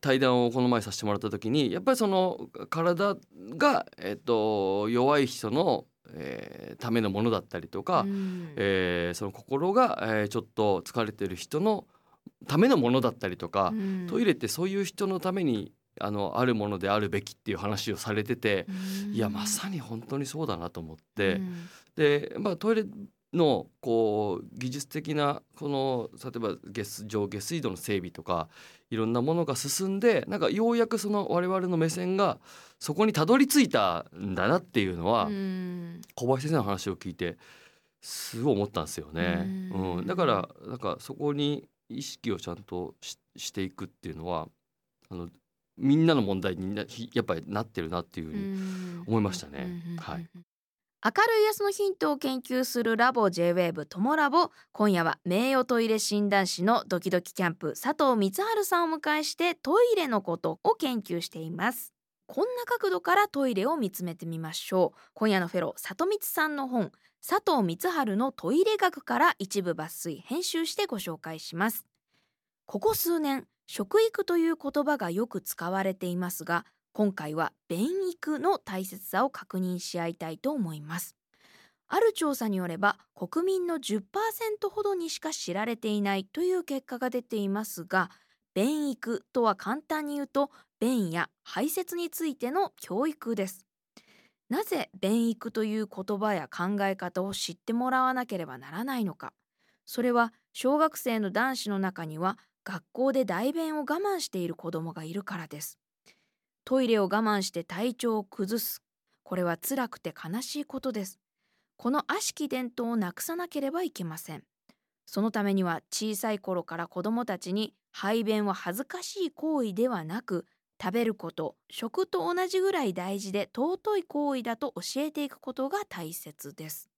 対談をこの前させてもらった時にやっぱりその体が、えっと、弱い人の、えーためのものだったりとか、うん。えーその心が、えーちょっと疲れてる人のためのものだったりとか、うん。トイレってそういう人のためにあのあるものであるべきっていう話をされてて、うん。いやまさに本当にそうだなと思って、うん。で、まあ、トイレのこう技術的なこの例えば下上下水道の整備とかいろんなものが進んでなんかようやくその我々の目線がそこにたどり着いたんだなっていうのは、うん。小林先生の話を聞いてすごい思ったんですよね。うん。うん、だからなんかそこに意識をちゃんとししていくっていうのはあのみんなの問題にやっぱりなってるなっていうふうに、うん。思いましたね。はい明るい安のヒントを研究するラボ J-WAVE トモラボ。今夜は名誉トイレ診断士のドキドキキャンプ佐藤光晴さんを迎えしてトイレのことを研究しています。こんな角度からトイレを見つめてみましょう。今夜のフェロー里光さんの本佐藤光晴のトイレ学から一部抜粋編集してご紹介します。ここ数年食育という言葉がよく使われていますが今回は便育の大切さを確認し合いたいと思います。ある調査によれば国民の10%ほどにしか知られていないという結果が出ていますが便育とは簡単に言うと便や排泄についての教育です。なぜ便育という言葉や考え方を知ってもらわなければならないのか。それは小学生の男子の中には学校で代弁を我慢している子供がいるからです。トイレを我慢して体調を崩す。これは辛くて悲しいことです。この悪しき伝統をなくさなければいけません。そのためには小さい頃から子どもたちに排便は恥ずかしい行為ではなく食べること食と同じぐらい大事で尊い行為だと教えていくことが大切です。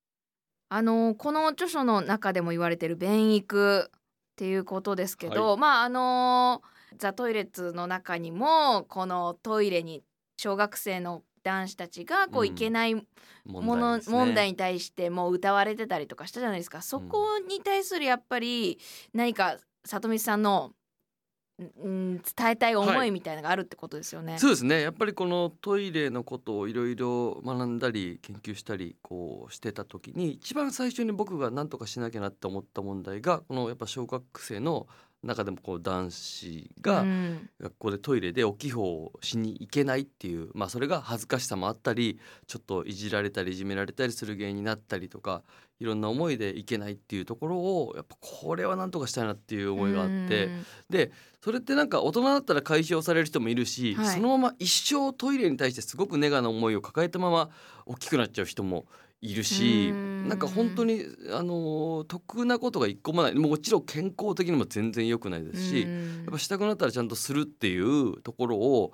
あのこの著書の中でも言われている便育っていうことですけど、はまああのザ・トイレッツの中にもこのトイレに小学生の男子たちがこううんいけないも問の、ですね。問題に対してもう歌われてたりとかしたじゃないですか。そこに対するやっぱり何か里見さんの、うん、伝えたい思はいいみたいなのがあるってことですよね。そうですね。やっぱりこのトイレのことをいろいろ学んだり研究したりこうしてた時に一番最初に僕が何とかしなきゃなって思った問題がこのやっぱ小学生の中でもこう男子がうん。学校でトイレでお気泡をしに行けないっていうまあそれが恥ずかしさもあったりちょっといじられたりいじめられたりする原因になったりとかいろんな思いで行けないっていうところをやっぱこれは何とかしたいなっていう思いがあって。うん。でそれってなんか大人だったら解消される人もいるし、はい。そのまま一生トイレに対してすごくネガな思いを抱えたまま大きくなっちゃう人もいるしうん。なんか本当にあの得なことが一個もない。もちろん健康的にも全然良くないですし、うん。やっぱしたくなったらちゃんとするっていうところを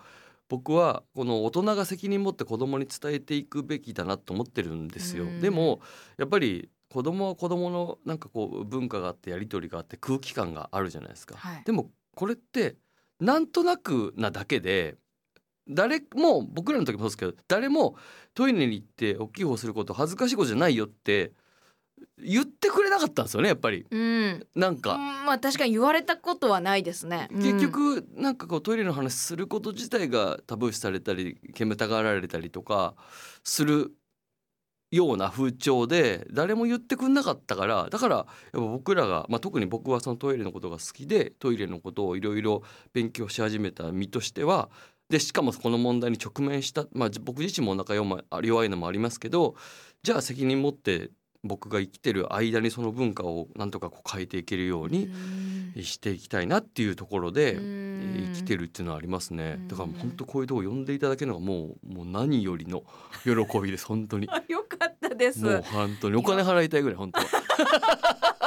僕はこの大人が責任持って子供に伝えていくべきだなと思ってるんですよ。うん。でもやっぱり子供は子供のなんかこう文化があってやり取りがあって空気感があるじゃないですか。はい。でもこれってなんとなくなだけで誰も僕らの時もそうですけど誰もトイレに行って大きい方すること恥ずかしいことじゃないよって言ってくれなかったんですよねやっぱりうんなんか。うんまあ確かに言われたことはないですね。うん結局なんかこうトイレの話すること自体がタブー視されたり煙たがられたりとかするような風潮で誰も言ってくんなかったからだからやっぱ僕らが、まあ、特に僕はそのトイレのことが好きでトイレのことをいろいろ勉強し始めた身としてはでしかもこの問題に直面した、まあ、じ僕自身もお腹弱い弱いのもありますけどじゃあ責任持って僕が生きてる間にその文化をなんとかこう変えていけるようにうん。していきたいなっていうところで、生きてるっていうのはありますね。うん。だから本当こういうとこ呼んでいただけるのがもうもう何よりの喜びです本当に。あよかったです。もう本当に。お金払いたいぐらい本当は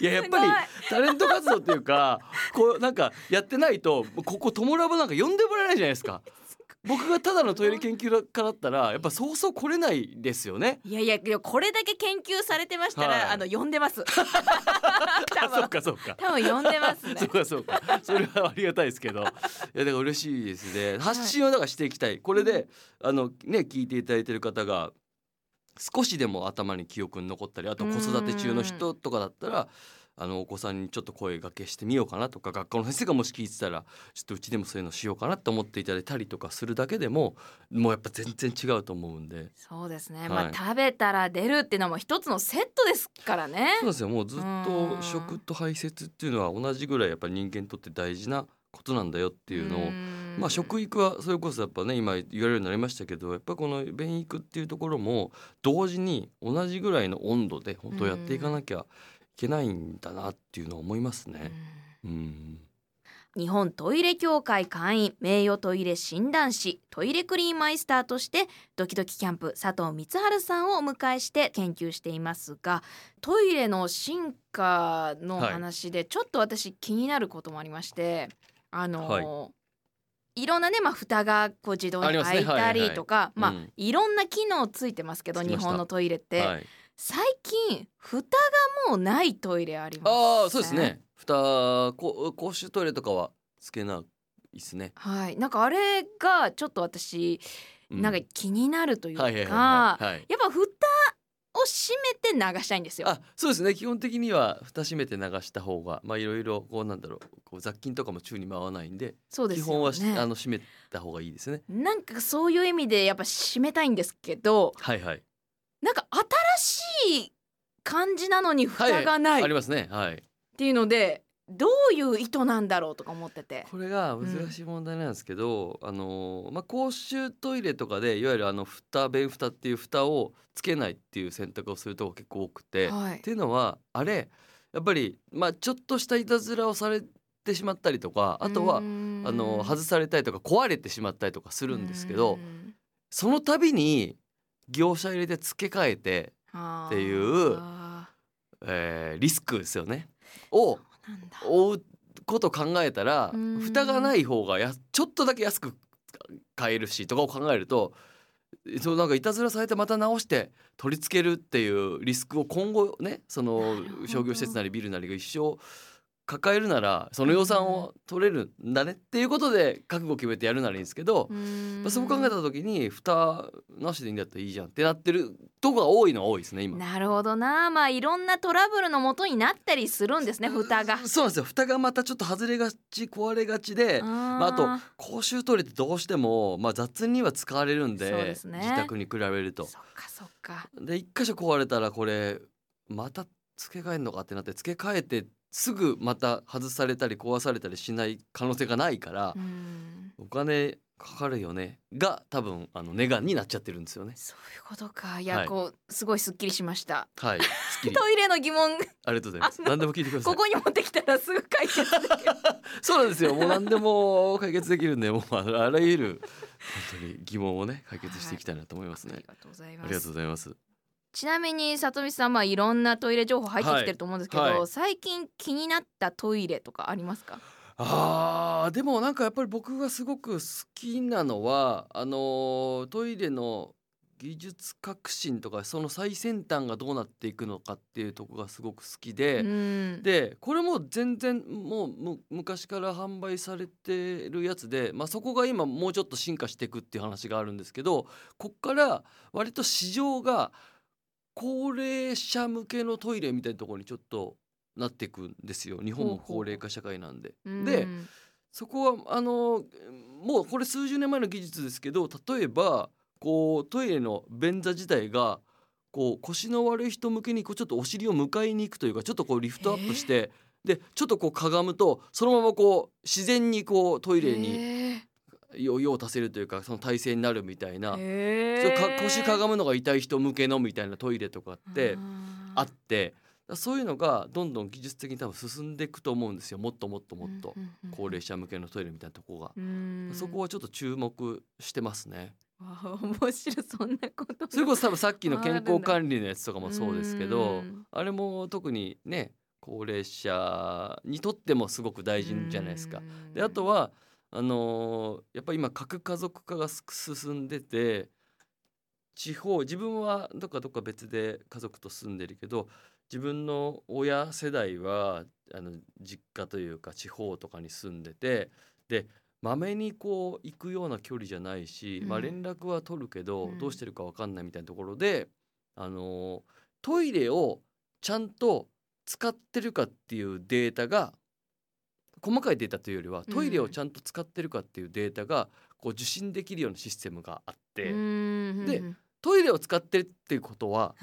いややっぱりタレント活動っていうか こうなんかやってないとここトモラボなんか呼んでもらえないじゃないですか。僕がただのトイレ研究家だったらやっぱそうそう来れないですよね。いやいやいやこれだけ研究されてましたら、はい。あの呼んでます。多あそっ分かそっか。多分呼んでますね。そうかそうか。それはありがたいですけど。いやだから嬉しいですね。発信をだからしていきたい。これであのね聞いていただいてる方が少しでも頭に記憶に残ったりあと子育て中の人とかだったらあのお子さんにちょっと声掛けしてみようかなとか学校の先生がもし聞いてたらちょっとうちでもそういうのしようかなと思っていただいたりとかするだけでももうやっぱ全然違うと思うんで。そうですね。はい。まあ食べたら出るっていうのも一つのセットですからね。そう。ですよ。もうずっうん。と食と排泄っていうのは同じぐらいやっぱり人間にとって大事なことなんだよっていうのをんまあ食育はそれこそやっぱね今言われるようになりましたけどやっぱこの便育っていうところも同時に同じぐらいの温度で本当やっていかなきゃいけないんだなっていうのは思いますね。うん、日本トイレ協会会員名誉トイレ診断士トイレクリーンマイスターとしてドキドキキャンプ佐藤光晴さんをお迎えして研究していますがトイレの進化の話でちょっと私気になることもありまして、あのはいいろんなね、まあ、蓋がこう自動に開いたりとか、まあ、うん。いろんな機能ついてますけど日本のトイレって、はい、最近蓋がもうないトイレありますああそうですね。蓋こ公衆トイレとかはつけないですね。はい、なんかあれがちょっと私、うなんか気になるというか、やっぱ蓋を閉めて流したいんですよ。あそうですね基本的には蓋閉めて流した方がまあいろいろこうなんだろうこう雑菌とかも宙に舞わないんでそうです基本は。あの閉めた方がいいですね。なんかそういう意味でやっぱ閉めたいんですけど、はいはい。なんか新しい感じなのに蓋がないっありますねはい。ていうので、どういう意図なんだろうとか思ってて。これが難しい問題なんですけど、あのまあ公衆トイレとかでいわゆるあの蓋便蓋っていう蓋をつけないっていう選択をするとこ結構多くて、はい。っていうのはあれやっぱりまあちょっとしたいたずらをされてしまったりとかあとはあの外されたりとか壊れてしまったりとかすするんですけどその度に業者入れて付け替えて、っっていうえーリスクですよね。を追うこと考えたらうん。蓋がない方がやちょっとだけ安く買えるしとかを考えるとそうなんかいたずらされてまた直して取り付けるっていうリスクを今後ねその商業施設なりビルなりが一生抱えるならその予算を取れるんだねっていうことで覚悟決めてやるならいいんですけど、まあそう考えた時に蓋なしでいいんだったらいいじゃんってなってるとこが多いのは多いですね今。なるほどなまあいろんなトラブルのもとになったりするんですね蓋が。そうなんですよ蓋がまたちょっと外れがち壊れがちでまあ、あとあ公衆トイレってどうしても、まあ、雑には使われるんでね自宅に比べると。ーそっかそっか。で一箇所壊れたらこれまた付け替えるのかってなって付け替えてすぐまた外されたり壊されたりしない可能性がないからう、んお金かかるよねが多分あの値段になっちゃってるんですよね。そういうことかいや、はいこうすごいすっきりしました。はい、トイレの疑問ありがとうございます。何でも聞いてくださいこ。こに持ってきたらすぐ解決。そうなんですよ。もう何でも解決できるんで、もうあらゆる本当に疑問をね解決していきたいなと思いますねあり。がとうございありがと。うございます。ちなみに里見さんまあいろんなトイレ情報入ってきてると思うんですけど、はいはい最近気になったトイレとかありますか？あーでもなんかやっぱり僕がすごく好きなのはあのートイレの技術革新とかその最先端がどうなっていくのかっていうところがすごく好きで、うん。でこれも全然もうむ昔から販売されてるやつで、まあ、そこが今もうちょっと進化していくっていう話があるんですけどこっから割と市場が高齢者向けのトイレみたいなところにちょっとなっていくんですよ。日本も高齢化社会なんで。でうん。そこはあのもうこれ数十年前の技術ですけど例えばこうトイレの便座自体がこう腰の悪い人向けにこうちょっとお尻を迎えに行くというかちょっとこうリフトアップしてでちょっとこうかがむとそのままこう自然にこうトイレにへ用用を足せるというかその体勢になるみたいな、腰かがむのが痛い人向けのみたいなトイレとかってあってそういうのがどんどん技術的に多分進んでいくと思うんですよ。もっともっともっと高齢者向けのトイレみたいなとこが。そこははちょっと注目してますね。面白いそんなこと。それこそ多分さっきの健康管理のやつとかもそうですけどうん。あれも特にね高齢者にとってもすごく大事じゃないですか。であとはあのーやっぱり今核家族化がす進んでて地方自分はどっかどっか別で家族と住んでるけど自分の親世代はあの実家というか地方とかに住んでてでまめにこう行くような距離じゃないし、まあ、うん連絡は取るけど、うん。どうしてるか分かんないみたいなところで、あのートイレをちゃんと使ってるかっていうデータが細かいデータというよりはトイレをちゃんと使ってるかっていうデータがこう受信できるようなシステムがあって、ででトイレを使ってるっていうことは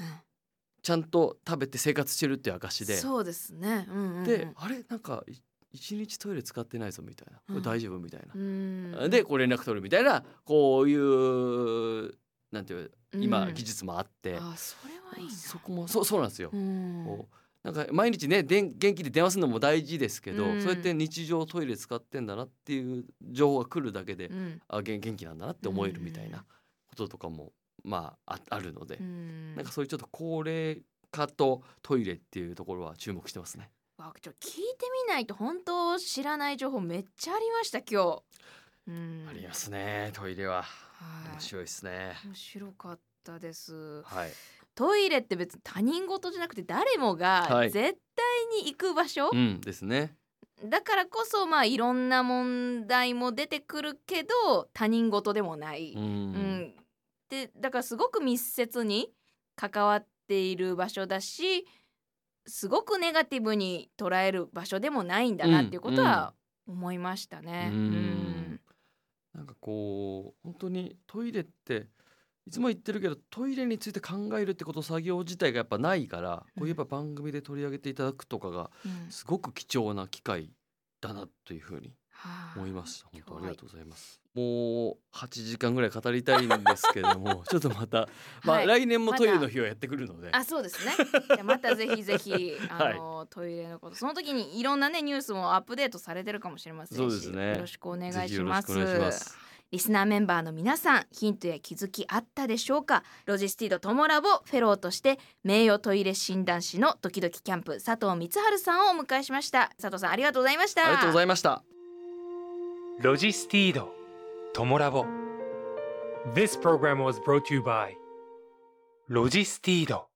ちゃんと食べて生活してるっていう証でそうですね。うんうんうん。であれ？なんかい一日トイレ使ってないぞみたいな。これ大丈夫みたいな。う。ん。でこう連絡取るみたいなこういうなんていう今うん。技術もあって、あそれはいいな。そこもそうそうなんですよ。うん。こうなんか毎日ねでん元気で電話するのも大事ですけど、うんそうやって日常トイレ使ってんだなっていう情報が来るだけで、うんあ元元気なんだなって思えるみたいなこととかもまあああるので、うんなんかそういうちょっと高齢化とトイレっていうところは注目してますね。わちょ聞いてみないと本当知らない情報めっちゃありました今日。うんありますねトイレははい面白いですね。面白かったです。はい、トイレって別に他人事じゃなくて誰もはい。が絶対に行く場所、うんですね。だからこそまあいろんな問題も出てくるけど他人事でもない。うん。うん、でだからすごく密接に関わっている場所だしすごくネガティブに捉える場所でもないんだなっていうことは思いましたね。うん。うん。なんかこう本当にトイレっていつも言ってるけどトイレについて考えるってこと作業自体がやっぱないから、こういえば番組で取り上げていただくとかがうん。すごく貴重な機会だなというふうにはあ思いました。本当ありがとうございます。もう8時間ぐらい語りたいんですけれども ちょっとまた、まあはい。来年もトイレの日はやってくるので、あそうですね。またぜひぜひ あの、トイレのことその時にいろんなねニュースもアップデートされてるかもしれませんしそうですね。よろしくお願いします。リスナーメンバーの皆さんヒントや気づきあったでしょうか？ロジスティードトモラボフェローとして名誉トイレ診断士のドキドキキャンプ佐藤満春さんをお迎えしました。佐藤さんありがとうございました。ありがとうございました。ロジスティードトモラボ。This program was brought to you by ロジスティード